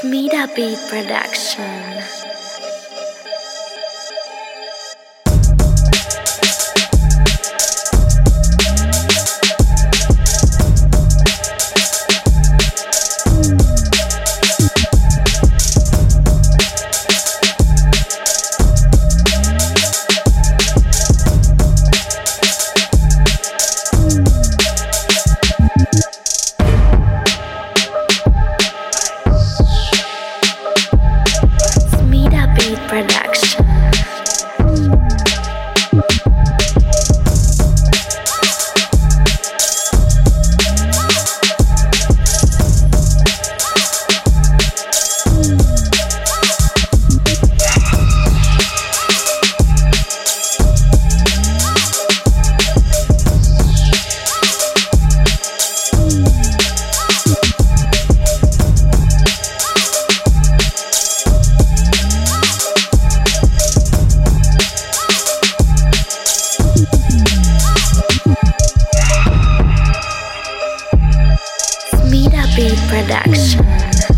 Smida Beat Production. Smida Beat Production.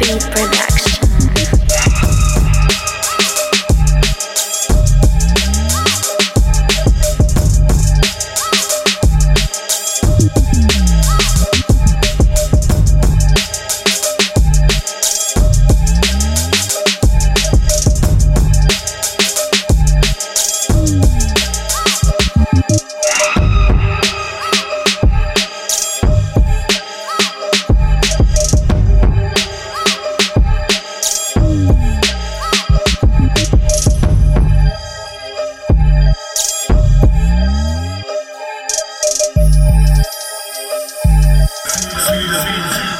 Smida Beat sweet as peaches.